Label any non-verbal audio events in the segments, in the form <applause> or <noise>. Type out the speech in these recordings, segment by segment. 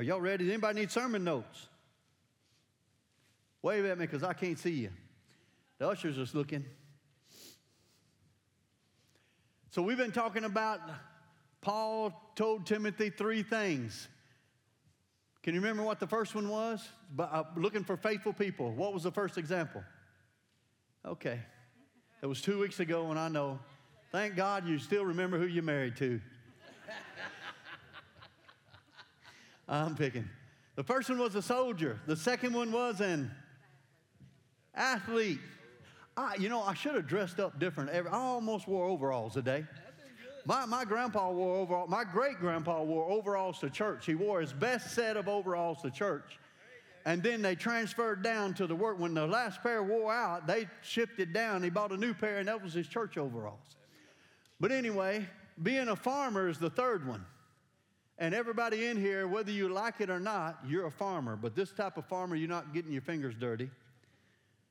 Are y'all ready? Does anybody need sermon notes? Wave at me because I can't see you. The ushers are looking. So we've been talking about Paul told Timothy three things. Can you remember what the first one was? Uh, looking for faithful people. What was the first example? Okay. It was two weeks ago, and I know. Thank God you still remember who you're married to. I'm picking. The first one was a soldier. The second one was an athlete. I, you know, I should have dressed up different. I almost wore overalls today. My, my grandpa wore overalls. My great grandpa wore overalls to church. He wore his best set of overalls to church. And then they transferred down to the work. When the last pair wore out, they shifted down. He bought a new pair, and that was his church overalls. But anyway, being a farmer is the third one. And everybody in here, whether you like it or not, you're a farmer. But this type of farmer, you're not getting your fingers dirty.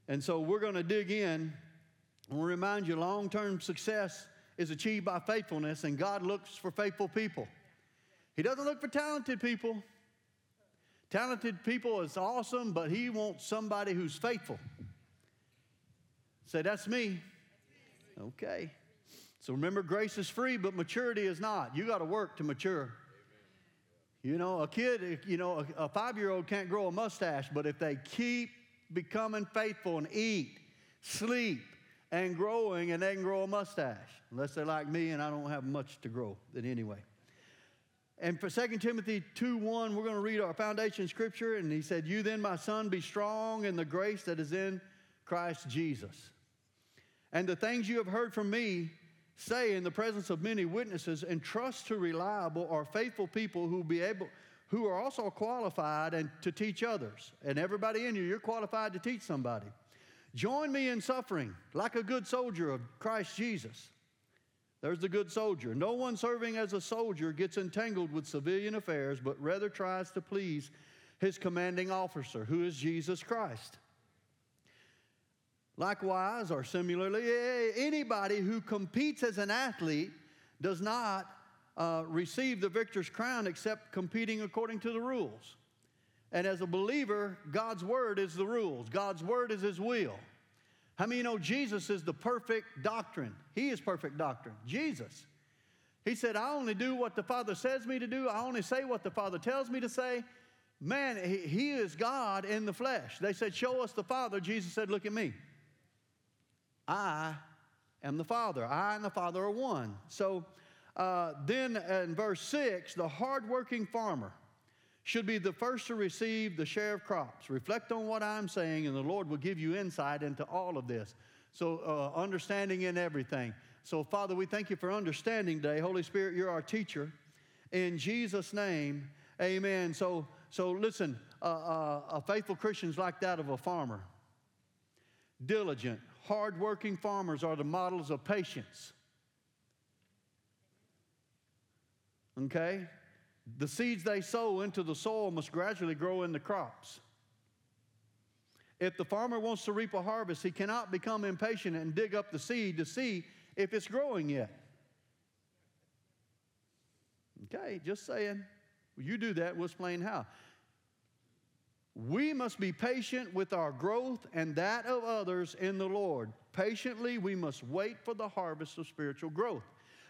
And so we're going to dig in and we remind you long term success is achieved by faithfulness, and God looks for faithful people. He doesn't look for talented people. Talented people is awesome, but He wants somebody who's faithful. Say, that's me. Okay. So remember, grace is free, but maturity is not. You got to work to mature. You know, a kid, you know, a, five year old can't grow a mustache, but if they keep becoming faithful and eat, sleep, and growing, and they can grow a mustache, unless they're like me and I don't have much to grow. But anyway. And for 2 Timothy 2 1, we're going to read our foundation scripture. And he said, You then, my son, be strong in the grace that is in Christ Jesus. And the things you have heard from me, say in the presence of many witnesses and trust to reliable or faithful people who be able who are also qualified and to teach others. And everybody in you you're qualified to teach somebody. Join me in suffering like a good soldier of christ jesus. There's the good soldier. No one serving as a soldier gets entangled with civilian affairs but rather tries to please his commanding officer who is jesus christ Likewise, or similarly, anybody who competes as an athlete does not uh, receive the victor's crown except competing according to the rules. And as a believer, God's word is the rules, God's word is his will. How many know Jesus is the perfect doctrine? He is perfect doctrine. Jesus. He said, I only do what the Father says me to do, I only say what the Father tells me to say. Man, he, he is God in the flesh. They said, Show us the Father. Jesus said, Look at me. I am the Father. I and the Father are one. So uh, then in verse 6, the hardworking farmer should be the first to receive the share of crops. Reflect on what I'm saying, and the Lord will give you insight into all of this. So, uh, understanding in everything. So, Father, we thank you for understanding today. Holy Spirit, you're our teacher. In Jesus' name, amen. So, so listen, uh, uh a faithful Christian's like that of a farmer diligent, hardworking farmers are the models of patience. Okay? The seeds they sow into the soil must gradually grow into crops. If the farmer wants to reap a harvest, he cannot become impatient and dig up the seed to see if it's growing yet. Okay, just saying. You do that, we'll explain how. We must be patient with our growth and that of others in the Lord. Patiently, we must wait for the harvest of spiritual growth.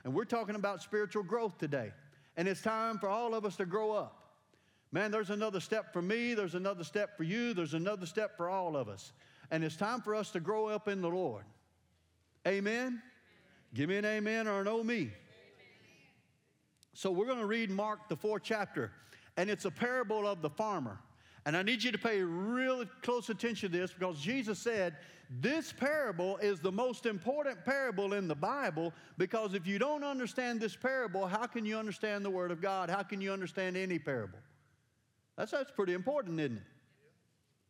And we're talking about spiritual growth today. And it's time for all of us to grow up. Man, there's another step for me, there's another step for you, there's another step for all of us. And it's time for us to grow up in the Lord. Amen? amen. Give me an amen or an oh me. Amen. So we're going to read Mark, the fourth chapter, and it's a parable of the farmer. And I need you to pay really close attention to this because Jesus said this parable is the most important parable in the Bible because if you don't understand this parable, how can you understand the Word of God? How can you understand any parable? That's, that's pretty important, isn't it?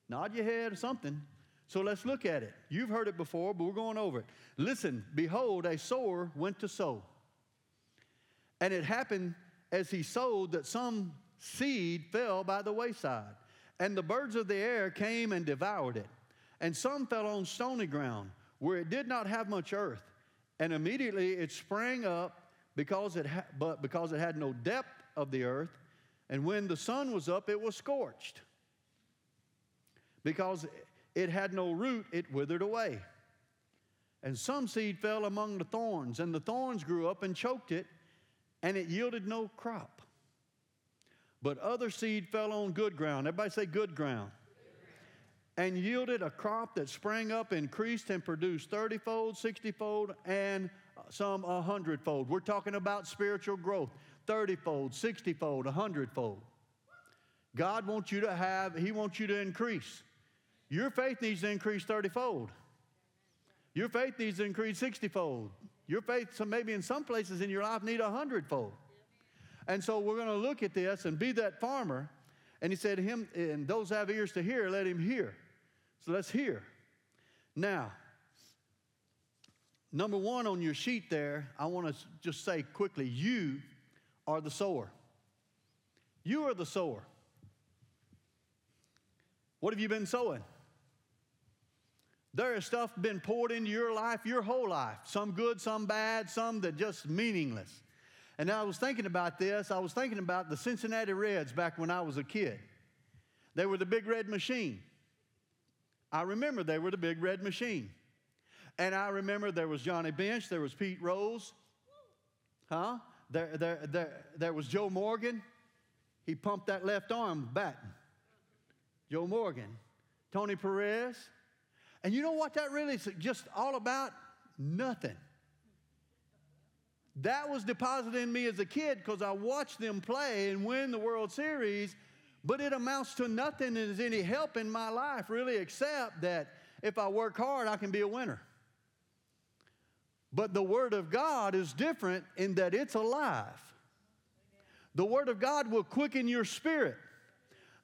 Nod your head or something. So let's look at it. You've heard it before, but we're going over it. Listen, behold, a sower went to sow. And it happened as he sowed that some seed fell by the wayside and the birds of the air came and devoured it. And some fell on stony ground, where it did not have much earth. And immediately it sprang up because it ha- but because it had no depth of the earth, And when the sun was up, it was scorched. Because it had no root, it withered away. And some seed fell among the thorns, and the thorns grew up and choked it, and it yielded no crop. But other seed fell on good ground. Everybody say good ground. And yielded a crop that sprang up, increased, and produced 30 fold, 60 fold, and some a hundredfold. We're talking about spiritual growth 30 fold, 60 fold, a hundredfold. God wants you to have, He wants you to increase. Your faith needs to increase 30 fold. Your faith needs to increase 60 fold. Your faith, so maybe in some places in your life, need a hundredfold. And so we're going to look at this and be that farmer. And he said, Him, and those have ears to hear, let him hear. So let's hear. Now, number one on your sheet there, I want to just say quickly you are the sower. You are the sower. What have you been sowing? There is stuff been poured into your life your whole life, some good, some bad, some that just meaningless. And I was thinking about this. I was thinking about the Cincinnati Reds back when I was a kid. They were the big red machine. I remember they were the big red machine. And I remember there was Johnny Bench, there was Pete Rose, huh? There, there, there, there was Joe Morgan. He pumped that left arm batting. Joe Morgan. Tony Perez. And you know what that really is just all about? Nothing. That was deposited in me as a kid because I watched them play and win the World Series, but it amounts to nothing as any help in my life, really, except that if I work hard, I can be a winner. But the Word of God is different in that it's alive. The Word of God will quicken your spirit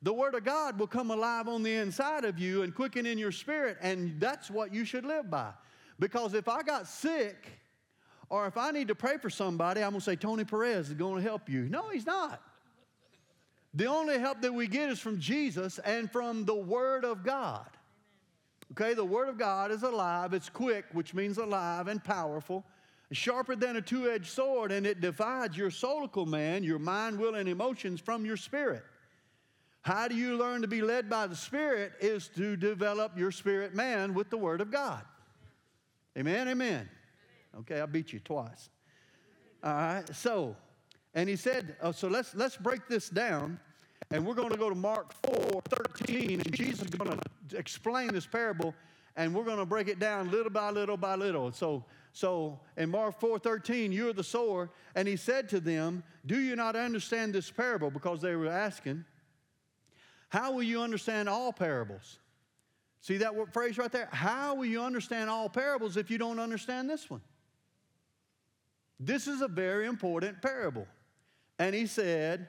the Word of God will come alive on the inside of you and quicken in your spirit, and that's what you should live by. Because if I got sick, or if I need to pray for somebody, I'm going to say, Tony Perez is going to help you. No, he's not. The only help that we get is from Jesus and from the Word of God. Okay, the Word of God is alive, it's quick, which means alive and powerful, sharper than a two edged sword, and it divides your soulical man, your mind, will, and emotions from your spirit. How do you learn to be led by the Spirit? Is to develop your spirit man with the Word of God. Amen, amen. Okay, I beat you twice. All right, so, and he said, uh, so let's, let's break this down. And we're going to go to Mark 4 13, and Jesus is going to explain this parable, and we're going to break it down little by little by little. So, so in Mark 4 13, you're the sower, and he said to them, Do you not understand this parable? Because they were asking. How will you understand all parables? See that phrase right there? How will you understand all parables if you don't understand this one? This is a very important parable. And he said,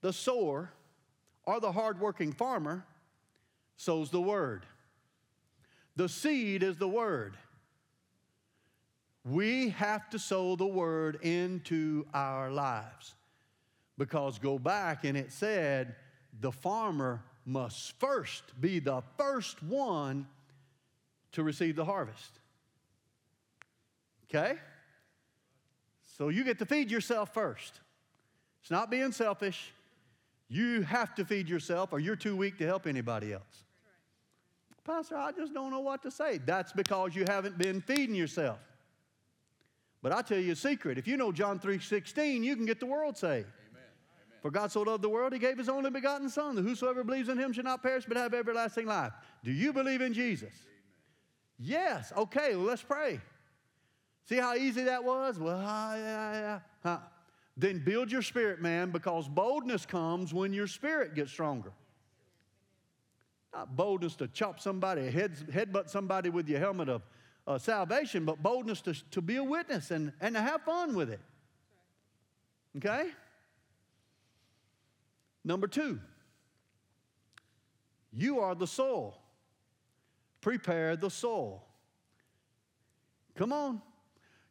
The sower or the hardworking farmer sows the word. The seed is the word. We have to sow the word into our lives. Because go back and it said, the farmer must first be the first one to receive the harvest. Okay? So you get to feed yourself first. It's not being selfish. You have to feed yourself, or you're too weak to help anybody else. Pastor, I just don't know what to say. That's because you haven't been feeding yourself. But I tell you a secret. If you know John 3:16, you can get the world saved. For God so loved the world, he gave his only begotten Son, that whosoever believes in him shall not perish but have everlasting life. Do you believe in Jesus? Amen. Yes. Okay, well, let's pray. See how easy that was? Well, yeah, yeah. Huh. Then build your spirit, man, because boldness comes when your spirit gets stronger. Not boldness to chop somebody, head, headbutt somebody with your helmet of uh, salvation, but boldness to, to be a witness and, and to have fun with it. Okay? Number two, you are the soul. Prepare the soul. Come on.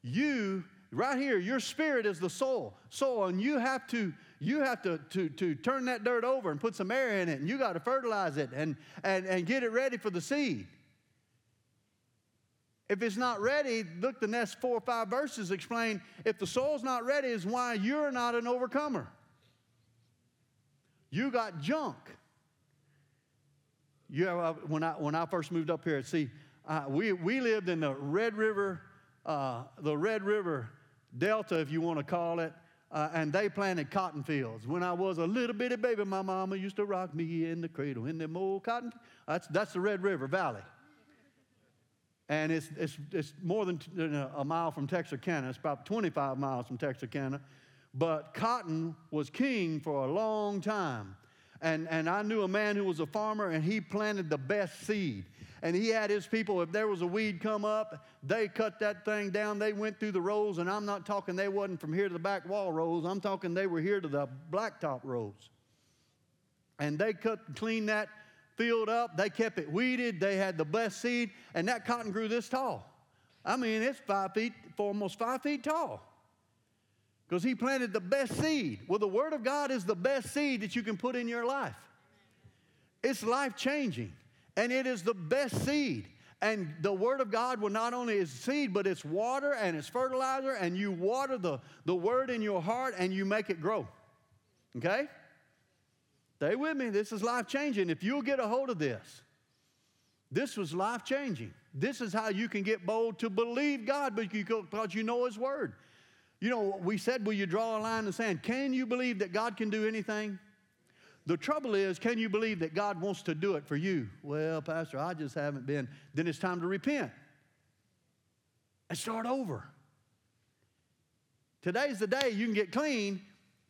You, right here, your spirit is the soul. Soul, and you have to you have to, to, to turn that dirt over and put some air in it, and you got to fertilize it and, and, and get it ready for the seed. If it's not ready, look, the next four or five verses explain if the soul's not ready, is why you're not an overcomer. You got junk. You know, when I, when I first moved up here, see, uh, we, we lived in the Red River, uh, the Red River Delta, if you want to call it, uh, and they planted cotton fields. When I was a little bitty baby, my mama used to rock me in the cradle in them old cotton. That's, that's the Red River Valley. And it's, it's, it's more than a mile from Texarkana. It's about 25 miles from Texarkana. But cotton was king for a long time. And, and I knew a man who was a farmer, and he planted the best seed. And he had his people, if there was a weed come up, they cut that thing down. They went through the rows, and I'm not talking they wasn't from here to the back wall rows. I'm talking they were here to the blacktop rows. And they cut, cleaned that field up. They kept it weeded. They had the best seed, and that cotton grew this tall. I mean, it's five feet, almost five feet tall because he planted the best seed. Well, the Word of God is the best seed that you can put in your life. It's life changing, and it is the best seed. And the Word of God will not only is seed, but it's water and it's fertilizer, and you water the, the Word in your heart and you make it grow. Okay? Stay with me. This is life changing. If you'll get a hold of this, this was life changing. This is how you can get bold to believe God because you know His Word. You know, we said, will you draw a line in the sand? Can you believe that God can do anything? The trouble is, can you believe that God wants to do it for you? Well, Pastor, I just haven't been. Then it's time to repent and start over. Today's the day you can get clean.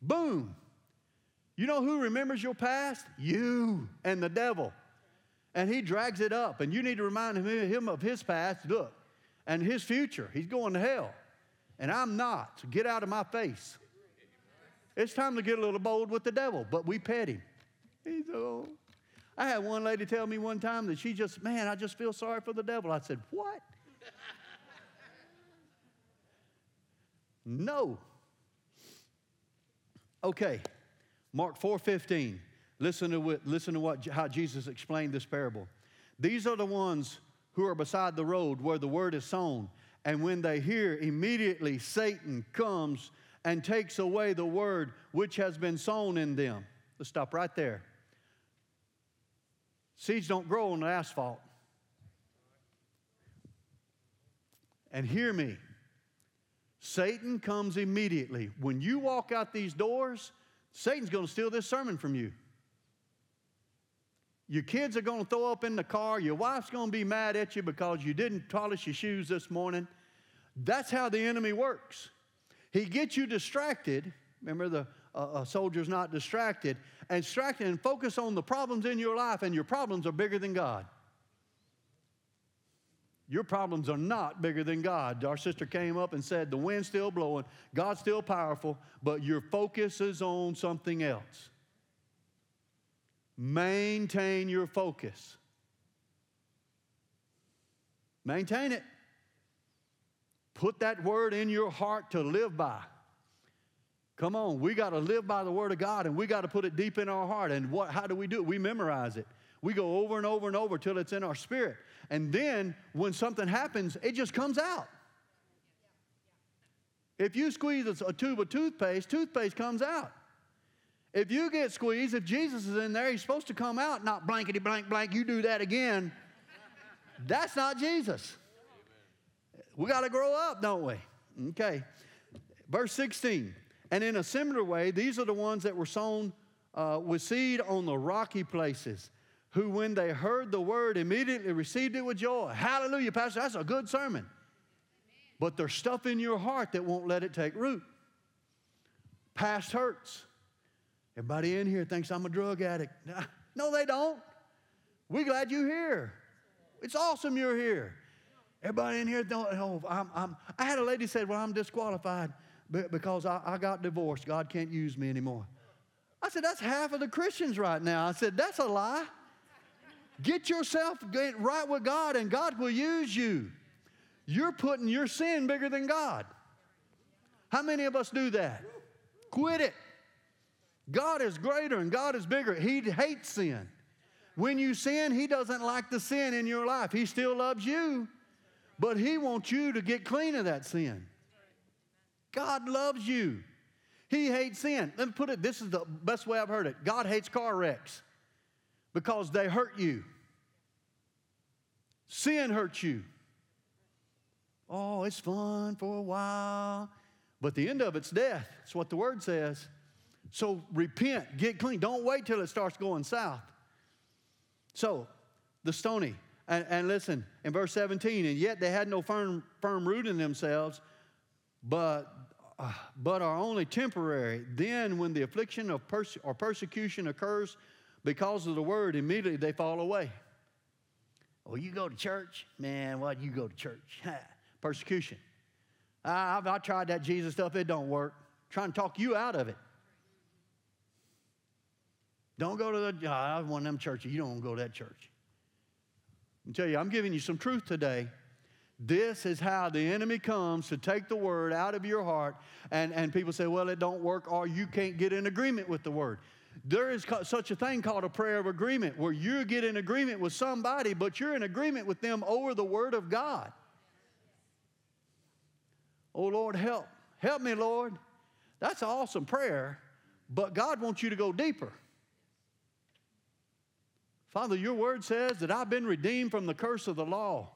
Boom. You know who remembers your past? You and the devil. And he drags it up, and you need to remind him of his past. Look, and his future. He's going to hell and I'm not. So get out of my face. It's time to get a little bold with the devil, but we pet him. He's oh. I had one lady tell me one time that she just, man, I just feel sorry for the devil. I said, what? no. Okay, Mark 4:15. Listen to what, listen to what how Jesus explained this parable. These are the ones who are beside the road where the word is sown. And when they hear, immediately Satan comes and takes away the word which has been sown in them. Let's stop right there. Seeds don't grow on the asphalt. And hear me Satan comes immediately. When you walk out these doors, Satan's going to steal this sermon from you. Your kids are going to throw up in the car. Your wife's going to be mad at you because you didn't polish your shoes this morning. That's how the enemy works. He gets you distracted. Remember, the a soldier's not distracted, and distracted and focus on the problems in your life, and your problems are bigger than God. Your problems are not bigger than God. Our sister came up and said, The wind's still blowing, God's still powerful, but your focus is on something else. Maintain your focus. Maintain it. Put that word in your heart to live by. Come on, we got to live by the word of God and we got to put it deep in our heart. And what, how do we do it? We memorize it. We go over and over and over till it's in our spirit. And then when something happens, it just comes out. If you squeeze a tube of toothpaste, toothpaste comes out. If you get squeezed, if Jesus is in there, he's supposed to come out, not blankety blank blank, you do that again. That's not Jesus. We got to grow up, don't we? Okay. Verse 16. And in a similar way, these are the ones that were sown uh, with seed on the rocky places, who, when they heard the word, immediately received it with joy. Hallelujah, Pastor. That's a good sermon. But there's stuff in your heart that won't let it take root. Past hurts Everybody in here thinks I'm a drug addict. No, they don't. We're glad you're here. It's awesome you're here. Everybody in here don't. Oh, I'm, I'm, I had a lady said, "Well, I'm disqualified because I, I got divorced. God can't use me anymore." I said, "That's half of the Christians right now." I said, "That's a lie. Get yourself right with God, and God will use you. You're putting your sin bigger than God. How many of us do that? Quit it." God is greater and God is bigger. He hates sin. When you sin, He doesn't like the sin in your life. He still loves you, but He wants you to get clean of that sin. God loves you. He hates sin. Let me put it this is the best way I've heard it God hates car wrecks because they hurt you. Sin hurts you. Oh, it's fun for a while, but the end of it's death. That's what the word says. So repent, get clean. Don't wait till it starts going south. So, the stony. And, and listen, in verse 17, and yet they had no firm, firm root in themselves, but, but are only temporary. Then, when the affliction of perse- or persecution occurs because of the word, immediately they fall away. Oh, you go to church? Man, what? You go to church. <laughs> persecution. I, I've, I tried that Jesus stuff, it don't work. trying to talk you out of it. Don't go to the, uh, I one of them churches. You don't want to go to that church. I tell you, I'm giving you some truth today. This is how the enemy comes to take the word out of your heart. And, and people say, well, it don't work, or you can't get in agreement with the word. There is such a thing called a prayer of agreement where you get in agreement with somebody, but you're in agreement with them over the word of God. Oh, Lord, help. Help me, Lord. That's an awesome prayer, but God wants you to go deeper. Father, your word says that I've been redeemed from the curse of the law.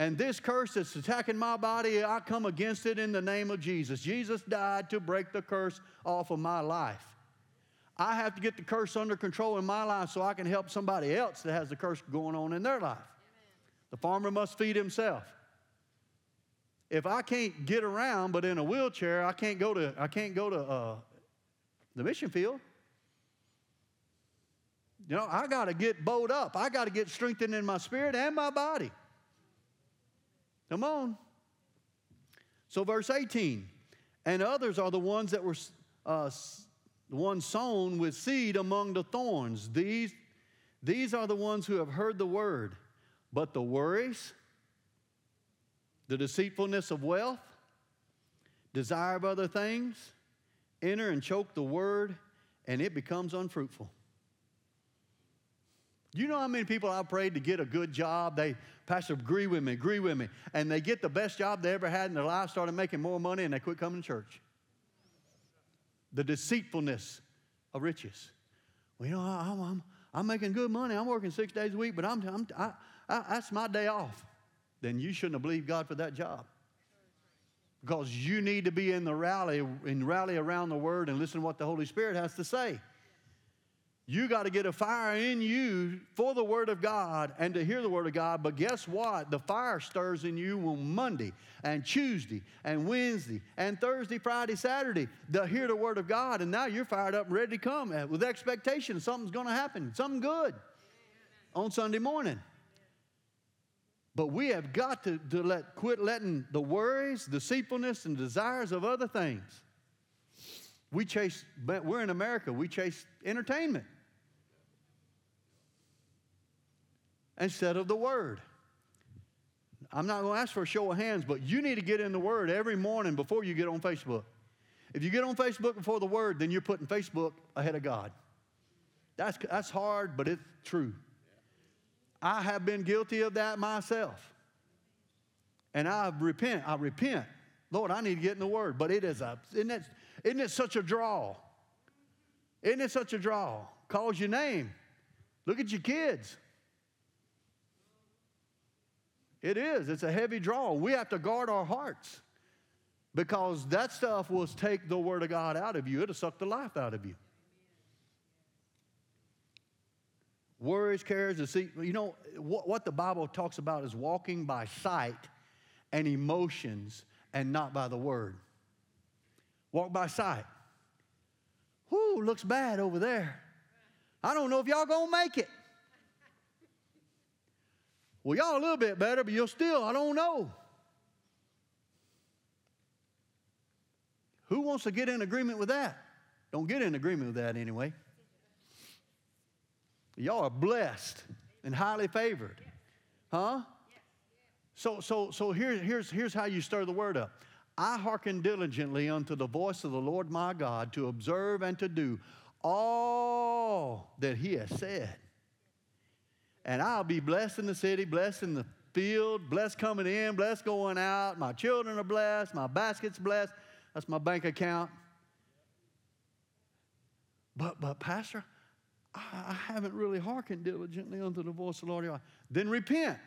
And this curse that's attacking my body, I come against it in the name of Jesus. Jesus died to break the curse off of my life. I have to get the curse under control in my life so I can help somebody else that has the curse going on in their life. Amen. The farmer must feed himself. If I can't get around but in a wheelchair, I can't go to, I can't go to uh, the mission field. You know, I got to get bowed up. I got to get strengthened in my spirit and my body. Come on. So, verse 18, and others are the ones that were uh, the ones sown with seed among the thorns. These, these are the ones who have heard the word, but the worries, the deceitfulness of wealth, desire of other things, enter and choke the word, and it becomes unfruitful. You know how many people I prayed to get a good job? They, Pastor, agree with me, agree with me. And they get the best job they ever had in their life, started making more money, and they quit coming to church. The deceitfulness of riches. Well, you know, I'm, I'm, I'm making good money. I'm working six days a week, but I'm, I'm I, I, that's my day off. Then you shouldn't have believed God for that job. Because you need to be in the rally and rally around the word and listen to what the Holy Spirit has to say. You got to get a fire in you for the Word of God and to hear the Word of God. But guess what? The fire stirs in you on Monday and Tuesday and Wednesday and Thursday, Friday, Saturday to hear the Word of God. And now you're fired up and ready to come with expectation something's going to happen, something good on Sunday morning. But we have got to, to let, quit letting the worries, deceitfulness, and desires of other things. We chase, we're in America, we chase entertainment. Instead of the Word. I'm not going to ask for a show of hands, but you need to get in the Word every morning before you get on Facebook. If you get on Facebook before the Word, then you're putting Facebook ahead of God. That's, that's hard, but it's true. I have been guilty of that myself. And I repent. I repent. Lord, I need to get in the Word. But it is a, isn't it, isn't it such a draw? Isn't it such a draw? Calls your name. Look at your kids. It is. It's a heavy draw. We have to guard our hearts because that stuff will take the Word of God out of you. It'll suck the life out of you. Worries, cares, deceit. You know, what, what the Bible talks about is walking by sight and emotions and not by the Word. Walk by sight. Whoo, looks bad over there. I don't know if y'all gonna make it. Well, y'all a little bit better, but you'll still, I don't know. Who wants to get in agreement with that? Don't get in agreement with that anyway. Y'all are blessed and highly favored. Huh? So, so, so here, here's, here's how you stir the word up. I hearken diligently unto the voice of the Lord my God to observe and to do all that he has said and I'll be blessed in the city, blessed in the field, blessed coming in, blessed going out. My children are blessed, my basket's blessed. That's my bank account. But, but Pastor, I, I haven't really hearkened diligently unto the voice of the Lord. Then repent.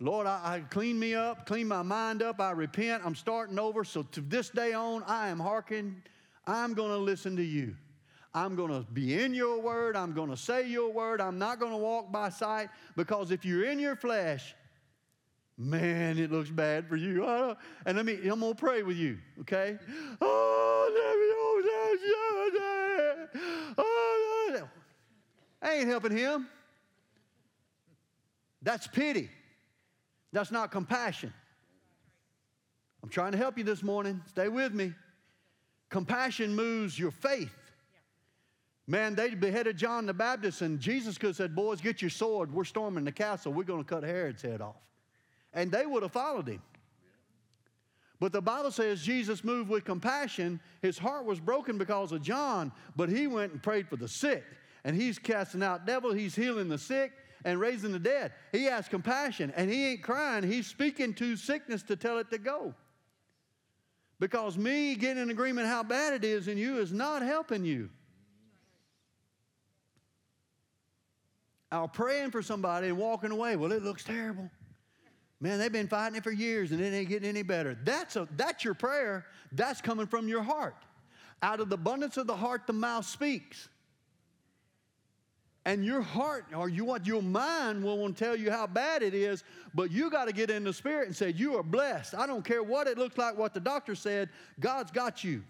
Lord, I, I clean me up, clean my mind up. I repent. I'm starting over. So to this day on, I am hearkening. I'm going to listen to you. I'm going to be in your word. I'm going to say your word. I'm not going to walk by sight because if you're in your flesh, man, it looks bad for you. And let me, I'm going to pray with you, okay? Oh, let me, oh, oh, I ain't helping him. That's pity. That's not compassion. I'm trying to help you this morning. Stay with me. Compassion moves your faith. Man, they beheaded John the Baptist, and Jesus could have said, Boys, get your sword. We're storming the castle. We're going to cut Herod's head off. And they would have followed him. But the Bible says Jesus moved with compassion. His heart was broken because of John, but he went and prayed for the sick. And he's casting out devils, he's healing the sick, and raising the dead. He has compassion and he ain't crying. He's speaking to sickness to tell it to go. Because me getting in agreement how bad it is in you is not helping you. I'll praying for somebody and walking away. Well, it looks terrible. Man, they've been fighting it for years and it ain't getting any better. That's, a, that's your prayer. That's coming from your heart. Out of the abundance of the heart, the mouth speaks. And your heart or you want your mind will want to tell you how bad it is, but you got to get in the spirit and say, You are blessed. I don't care what it looks like, what the doctor said, God's got you. Amen.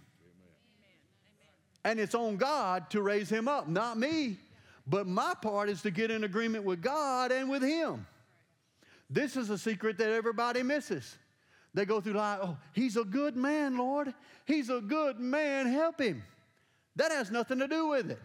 And it's on God to raise him up, not me. But my part is to get in agreement with God and with him. This is a secret that everybody misses. They go through life, oh, he's a good man, Lord. He's a good man. Help him. That has nothing to do with it.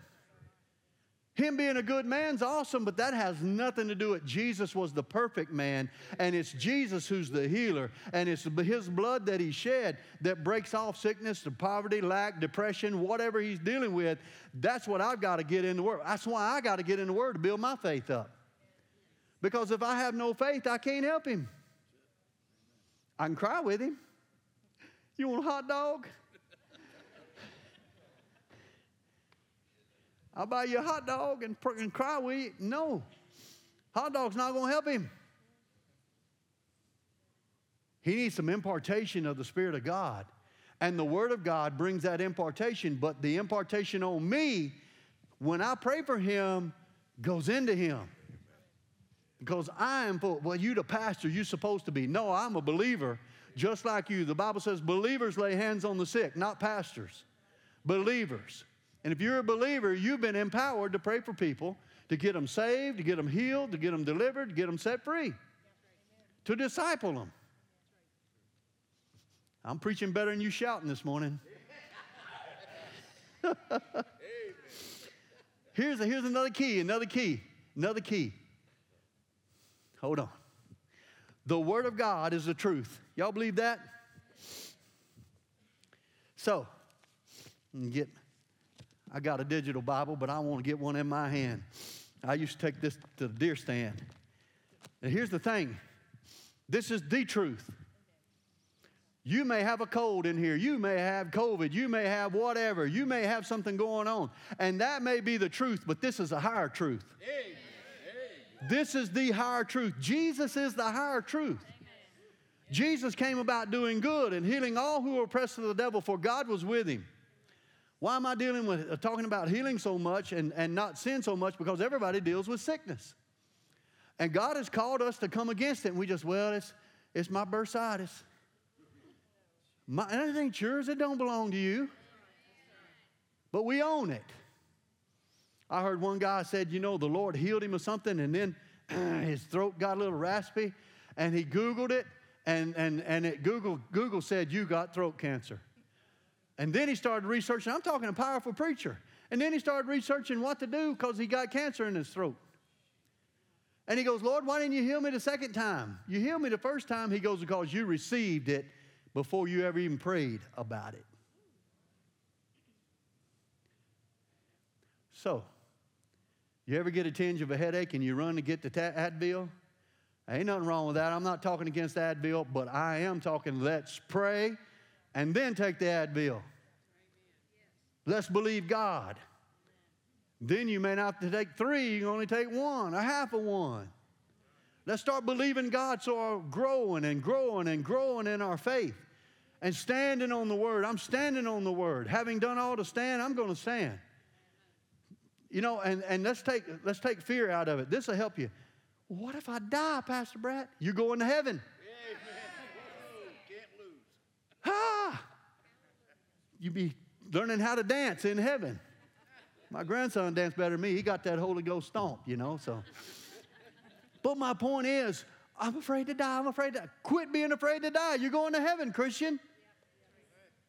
Him being a good man's awesome, but that has nothing to do with Jesus was the perfect man, and it's Jesus who's the healer, and it's his blood that he shed that breaks off sickness, the poverty, lack, depression, whatever he's dealing with. That's what I've got to get in the Word. That's why I got to get in the Word to build my faith up. Because if I have no faith, I can't help him. I can cry with him. You want a hot dog? I'll buy you a hot dog and, and cry with. No. Hot dog's not going to help him. He needs some impartation of the Spirit of God. And the Word of God brings that impartation, but the impartation on me, when I pray for him, goes into him. Because I am, well, you the pastor, you're supposed to be. No, I'm a believer, just like you. The Bible says believers lay hands on the sick, not pastors. Believers. And if you're a believer, you've been empowered to pray for people, to get them saved, to get them healed, to get them delivered, to get them set free, to disciple them. I'm preaching better than you shouting this morning. <laughs> here's, a, here's another key, another key, another key. Hold on. The Word of God is the truth. Y'all believe that? So, get I got a digital Bible, but I want to get one in my hand. I used to take this to the deer stand. And here's the thing this is the truth. You may have a cold in here. You may have COVID. You may have whatever. You may have something going on. And that may be the truth, but this is a higher truth. This is the higher truth. Jesus is the higher truth. Jesus came about doing good and healing all who were oppressed of the devil, for God was with him. Why am I dealing with uh, talking about healing so much and, and not sin so much? Because everybody deals with sickness. And God has called us to come against it. And we just, well, it's, it's my bursitis. My, ain't yours, it don't belong to you. But we own it. I heard one guy said, you know, the Lord healed him of something, and then <clears throat> his throat got a little raspy, and he Googled it, and, and, and it Google, Google said, you got throat cancer. And then he started researching. I'm talking a powerful preacher. And then he started researching what to do because he got cancer in his throat. And he goes, Lord, why didn't you heal me the second time? You healed me the first time. He goes, because you received it before you ever even prayed about it. So, you ever get a tinge of a headache and you run to get the Advil? Ain't nothing wrong with that. I'm not talking against Advil, but I am talking let's pray and then take the Advil. Let's believe God. Then you may not take three, you only take one, a half of one. Let's start believing God so we're growing and growing and growing in our faith and standing on the word. I'm standing on the word. Having done all to stand, I'm going to stand. You know, and, and let's take let's take fear out of it. This will help you. What if I die, Pastor Brad? You're going to heaven. Can't lose. Ah! You be learning how to dance in heaven. My grandson danced better than me. He got that Holy Ghost stomp, you know, so. But my point is, I'm afraid to die. I'm afraid to quit being afraid to die. You're going to heaven, Christian.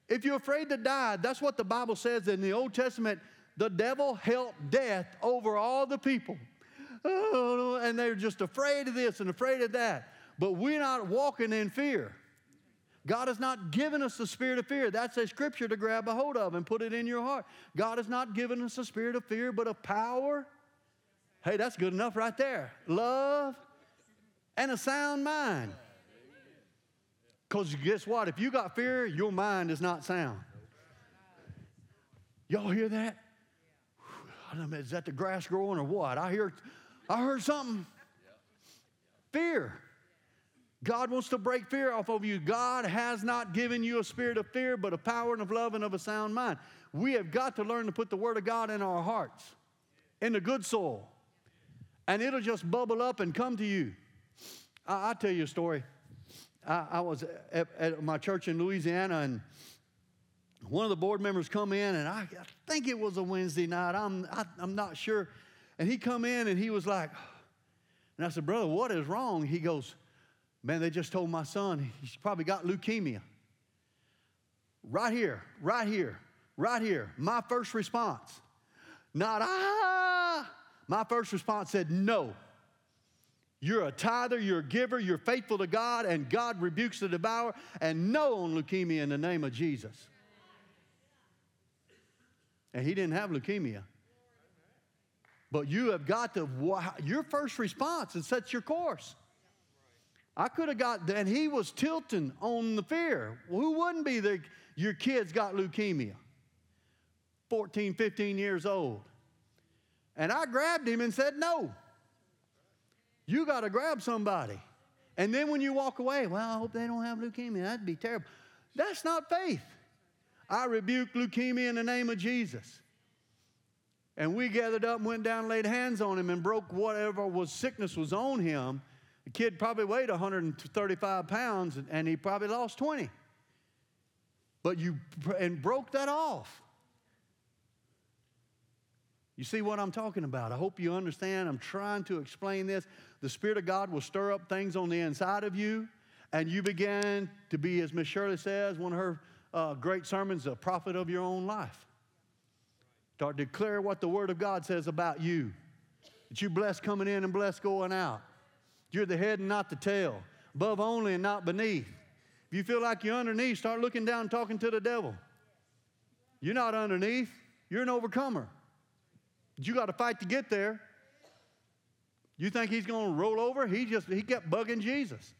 If you're afraid to die, that's what the Bible says in the Old Testament. The devil held death over all the people. Oh, and they're just afraid of this and afraid of that. But we're not walking in fear. God has not given us the spirit of fear. That's a scripture to grab a hold of and put it in your heart. God has not given us a spirit of fear, but of power. Hey, that's good enough right there. Love and a sound mind. Because guess what? If you got fear, your mind is not sound. Y'all hear that? I don't know, is that the grass growing or what? I hear, I heard something. Fear. God wants to break fear off of you. God has not given you a spirit of fear, but a power and of love and of a sound mind. We have got to learn to put the Word of God in our hearts, in the good soil, and it'll just bubble up and come to you. I, will tell you a story. I, I was at, at, my church in Louisiana, and one of the board members come in, and I, I think it was a Wednesday night. I'm, I, I'm not sure. And he come in, and he was like, and I said, brother, what is wrong? He goes, Man, they just told my son he's probably got leukemia. Right here, right here, right here. My first response, not ah. My first response said, no. You're a tither, you're a giver, you're faithful to God, and God rebukes the devourer, and no on leukemia in the name of Jesus. And he didn't have leukemia. But you have got to, your first response and sets your course. I could have got, and he was tilting on the fear. Who wouldn't be there? Your kids got leukemia, 14, 15 years old. And I grabbed him and said, No. You got to grab somebody. And then when you walk away, well, I hope they don't have leukemia. That'd be terrible. That's not faith. I rebuke leukemia in the name of Jesus. And we gathered up and went down and laid hands on him and broke whatever was sickness was on him the kid probably weighed 135 pounds and he probably lost 20. But you and broke that off. You see what I'm talking about? I hope you understand. I'm trying to explain this. The Spirit of God will stir up things on the inside of you, and you begin to be, as Miss Shirley says, one of her uh, great sermons, a prophet of your own life. Start to declare what the Word of God says about you. That you blessed coming in and blessed going out. You're the head and not the tail, above only and not beneath. If you feel like you're underneath, start looking down and talking to the devil. You're not underneath, you're an overcomer. You got to fight to get there. You think he's going to roll over? He just he kept bugging Jesus.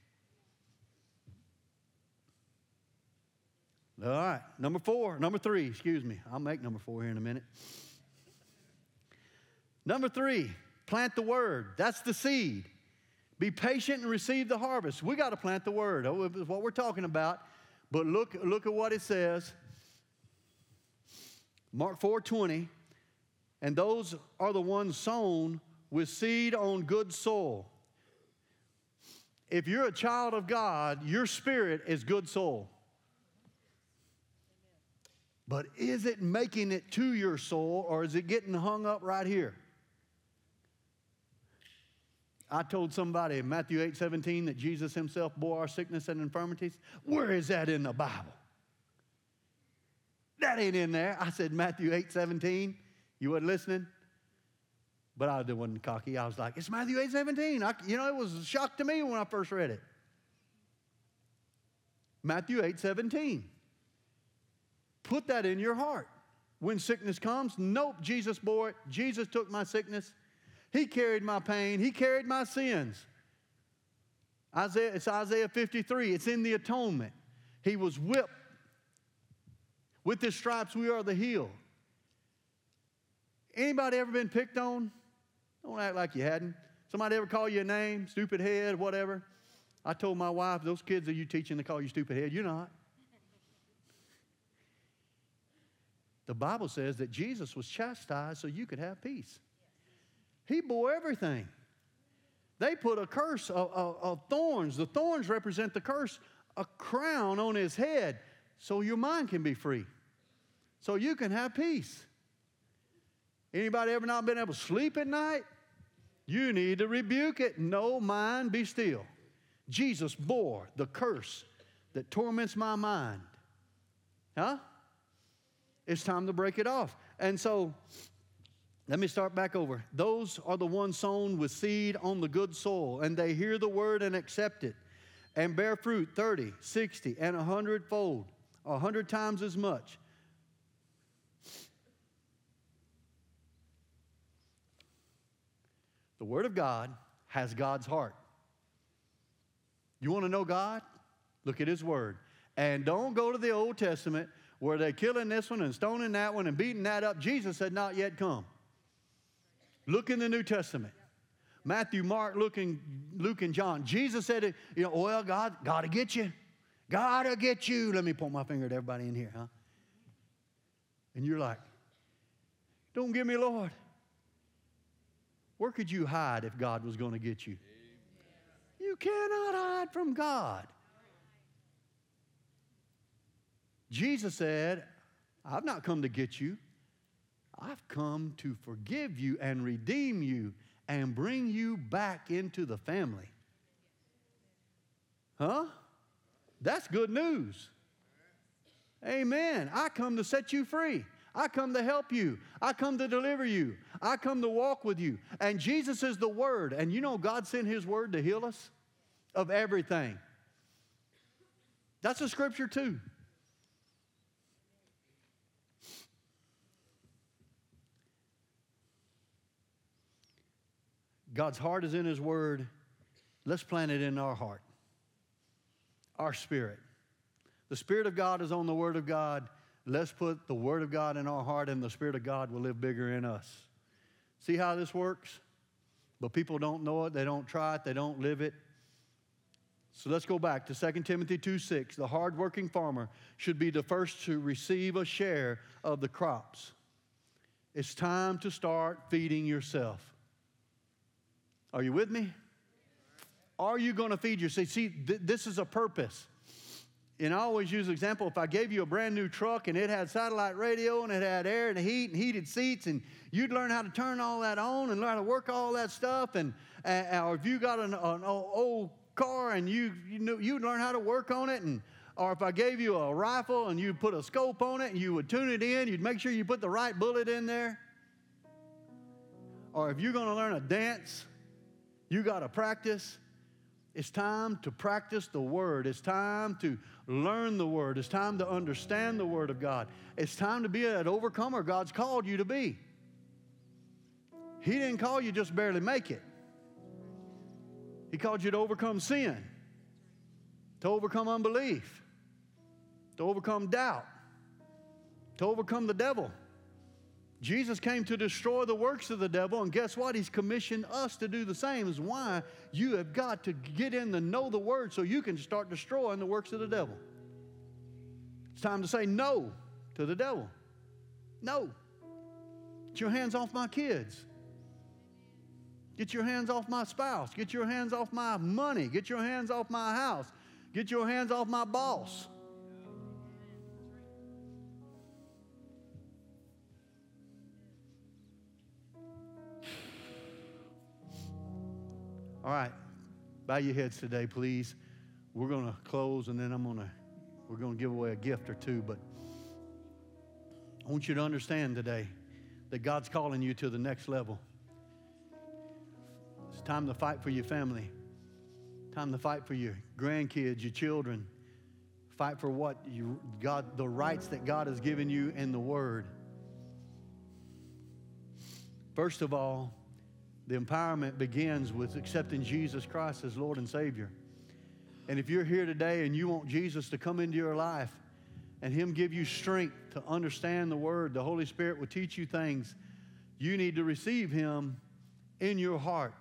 All right, number four, number three, excuse me. I'll make number four here in a minute. Number three, plant the word. That's the seed. Be patient and receive the harvest. We got to plant the word. Oh, what we're talking about. But look, look at what it says. Mark 4:20. And those are the ones sown with seed on good soil. If you're a child of God, your spirit is good soil. But is it making it to your soul or is it getting hung up right here? I told somebody in Matthew 8 17 that Jesus himself bore our sickness and infirmities. Where is that in the Bible? That ain't in there. I said Matthew 8 17. You wasn't listening? But I wasn't cocky. I was like, it's Matthew 8 17. I, you know, it was a shock to me when I first read it. Matthew 8 17. Put that in your heart. When sickness comes, nope, Jesus bore it. Jesus took my sickness. He carried my pain, He carried my sins. Isaiah, it's Isaiah 53. It's in the atonement. He was whipped. With his stripes, we are the healed. Anybody ever been picked on? Don't act like you hadn't. Somebody ever call you a name, stupid head, whatever? I told my wife, those kids that you teaching to call you stupid head, you're not. The Bible says that Jesus was chastised so you could have peace. He bore everything. They put a curse of, of, of, thorns. The thorns represent the curse, a crown on his head, so your mind can be free, so you can have peace. Anybody ever not been able to sleep at night? You need to rebuke it. No mind, be still. Jesus bore the curse that torments my mind. Huh? It's time to break it off. And so, let me start back over. Those are the ones sown with seed on the good soil, and they hear the word and accept it, and bear fruit 30, 60, and a hundredfold, a hundred times as much. The Word of God has God's heart. You want to know God? Look at His Word. And don't go to the Old Testament where they're killing this one and stoning that one and beating that up. Jesus had not yet come. Look in the New Testament. Matthew, Mark, Luke, and, Luke, and John. Jesus said, you know, well, God, gotta get you. Gotta get you. Let me point my finger at everybody in here, huh? And you're like, don't give me, Lord. Where could you hide if God was going to get you? You cannot hide from God. Jesus said, I've not come to get you. I've come to forgive you and redeem you and bring you back into the family. Huh? That's good news. Amen. I come to set you free. I come to help you. I come to deliver you. I come to walk with you. And Jesus is the Word. And you know, God sent His Word to heal us of everything. That's a scripture, too. God's heart is in His Word. Let's plant it in our heart, our spirit. The Spirit of God is on the Word of God. Let's put the Word of God in our heart, and the Spirit of God will live bigger in us. See how this works? But people don't know it, they don't try it, they don't live it. So let's go back to 2 Timothy 2 6. The hardworking farmer should be the first to receive a share of the crops. It's time to start feeding yourself. Are you with me? Are you going to feed yourself? See, th- this is a purpose. And I always use example if I gave you a brand new truck and it had satellite radio and it had air and heat and heated seats, and you'd learn how to turn all that on and learn how to work all that stuff. And, or if you got an, an old car and you, you knew, you'd learn how to work on it. And, or if I gave you a rifle and you put a scope on it and you would tune it in, you'd make sure you put the right bullet in there. Or if you're going to learn a dance, you got to practice. It's time to practice the Word. It's time to learn the Word. It's time to understand the Word of God. It's time to be an overcomer God's called you to be. He didn't call you just barely make it, He called you to overcome sin, to overcome unbelief, to overcome doubt, to overcome the devil. Jesus came to destroy the works of the devil, and guess what? He's commissioned us to do the same. Is why you have got to get in to know the word so you can start destroying the works of the devil. It's time to say no to the devil. No. Get your hands off my kids. Get your hands off my spouse. Get your hands off my money. Get your hands off my house. Get your hands off my boss. All right, bow your heads today, please. We're going to close, and then I'm going to we're going to give away a gift or two. But I want you to understand today that God's calling you to the next level. It's time to fight for your family. Time to fight for your grandkids, your children. Fight for what you God, the rights that God has given you in the Word. First of all, the empowerment begins with accepting Jesus Christ as Lord and Savior. And if you're here today and you want Jesus to come into your life and Him give you strength to understand the Word, the Holy Spirit will teach you things. you need to receive Him in your heart.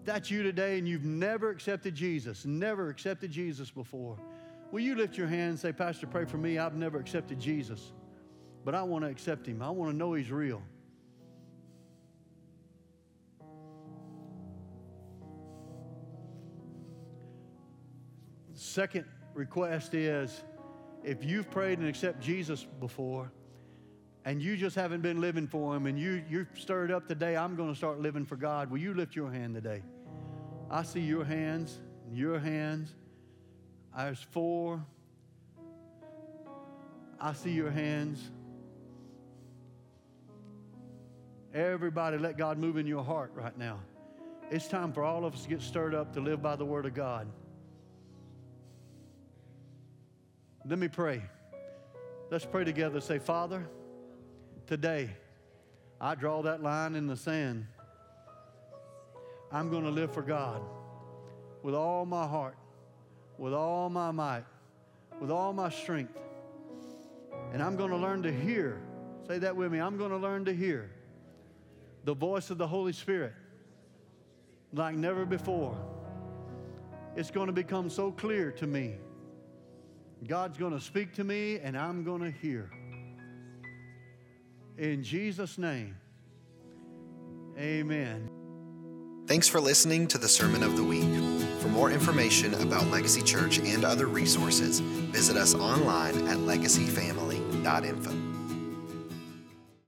If that's you today and you've never accepted Jesus, never accepted Jesus before, will you lift your hand and say, Pastor, pray for me? I've never accepted Jesus, but I want to accept Him. I want to know He's real. Second request is if you've prayed and accepted Jesus before, and you just haven't been living for Him, and you, you're stirred up today, I'm going to start living for God. Will you lift your hand today? I see your hands, your hands. There's four. I see your hands. Everybody, let God move in your heart right now. It's time for all of us to get stirred up to live by the Word of God. Let me pray. Let's pray together. Say, Father, today I draw that line in the sand. I'm going to live for God with all my heart, with all my might, with all my strength. And I'm going to learn to hear. Say that with me. I'm going to learn to hear the voice of the Holy Spirit like never before. It's going to become so clear to me. God's going to speak to me and I'm going to hear. In Jesus' name, amen. Thanks for listening to the Sermon of the Week. For more information about Legacy Church and other resources, visit us online at legacyfamily.info.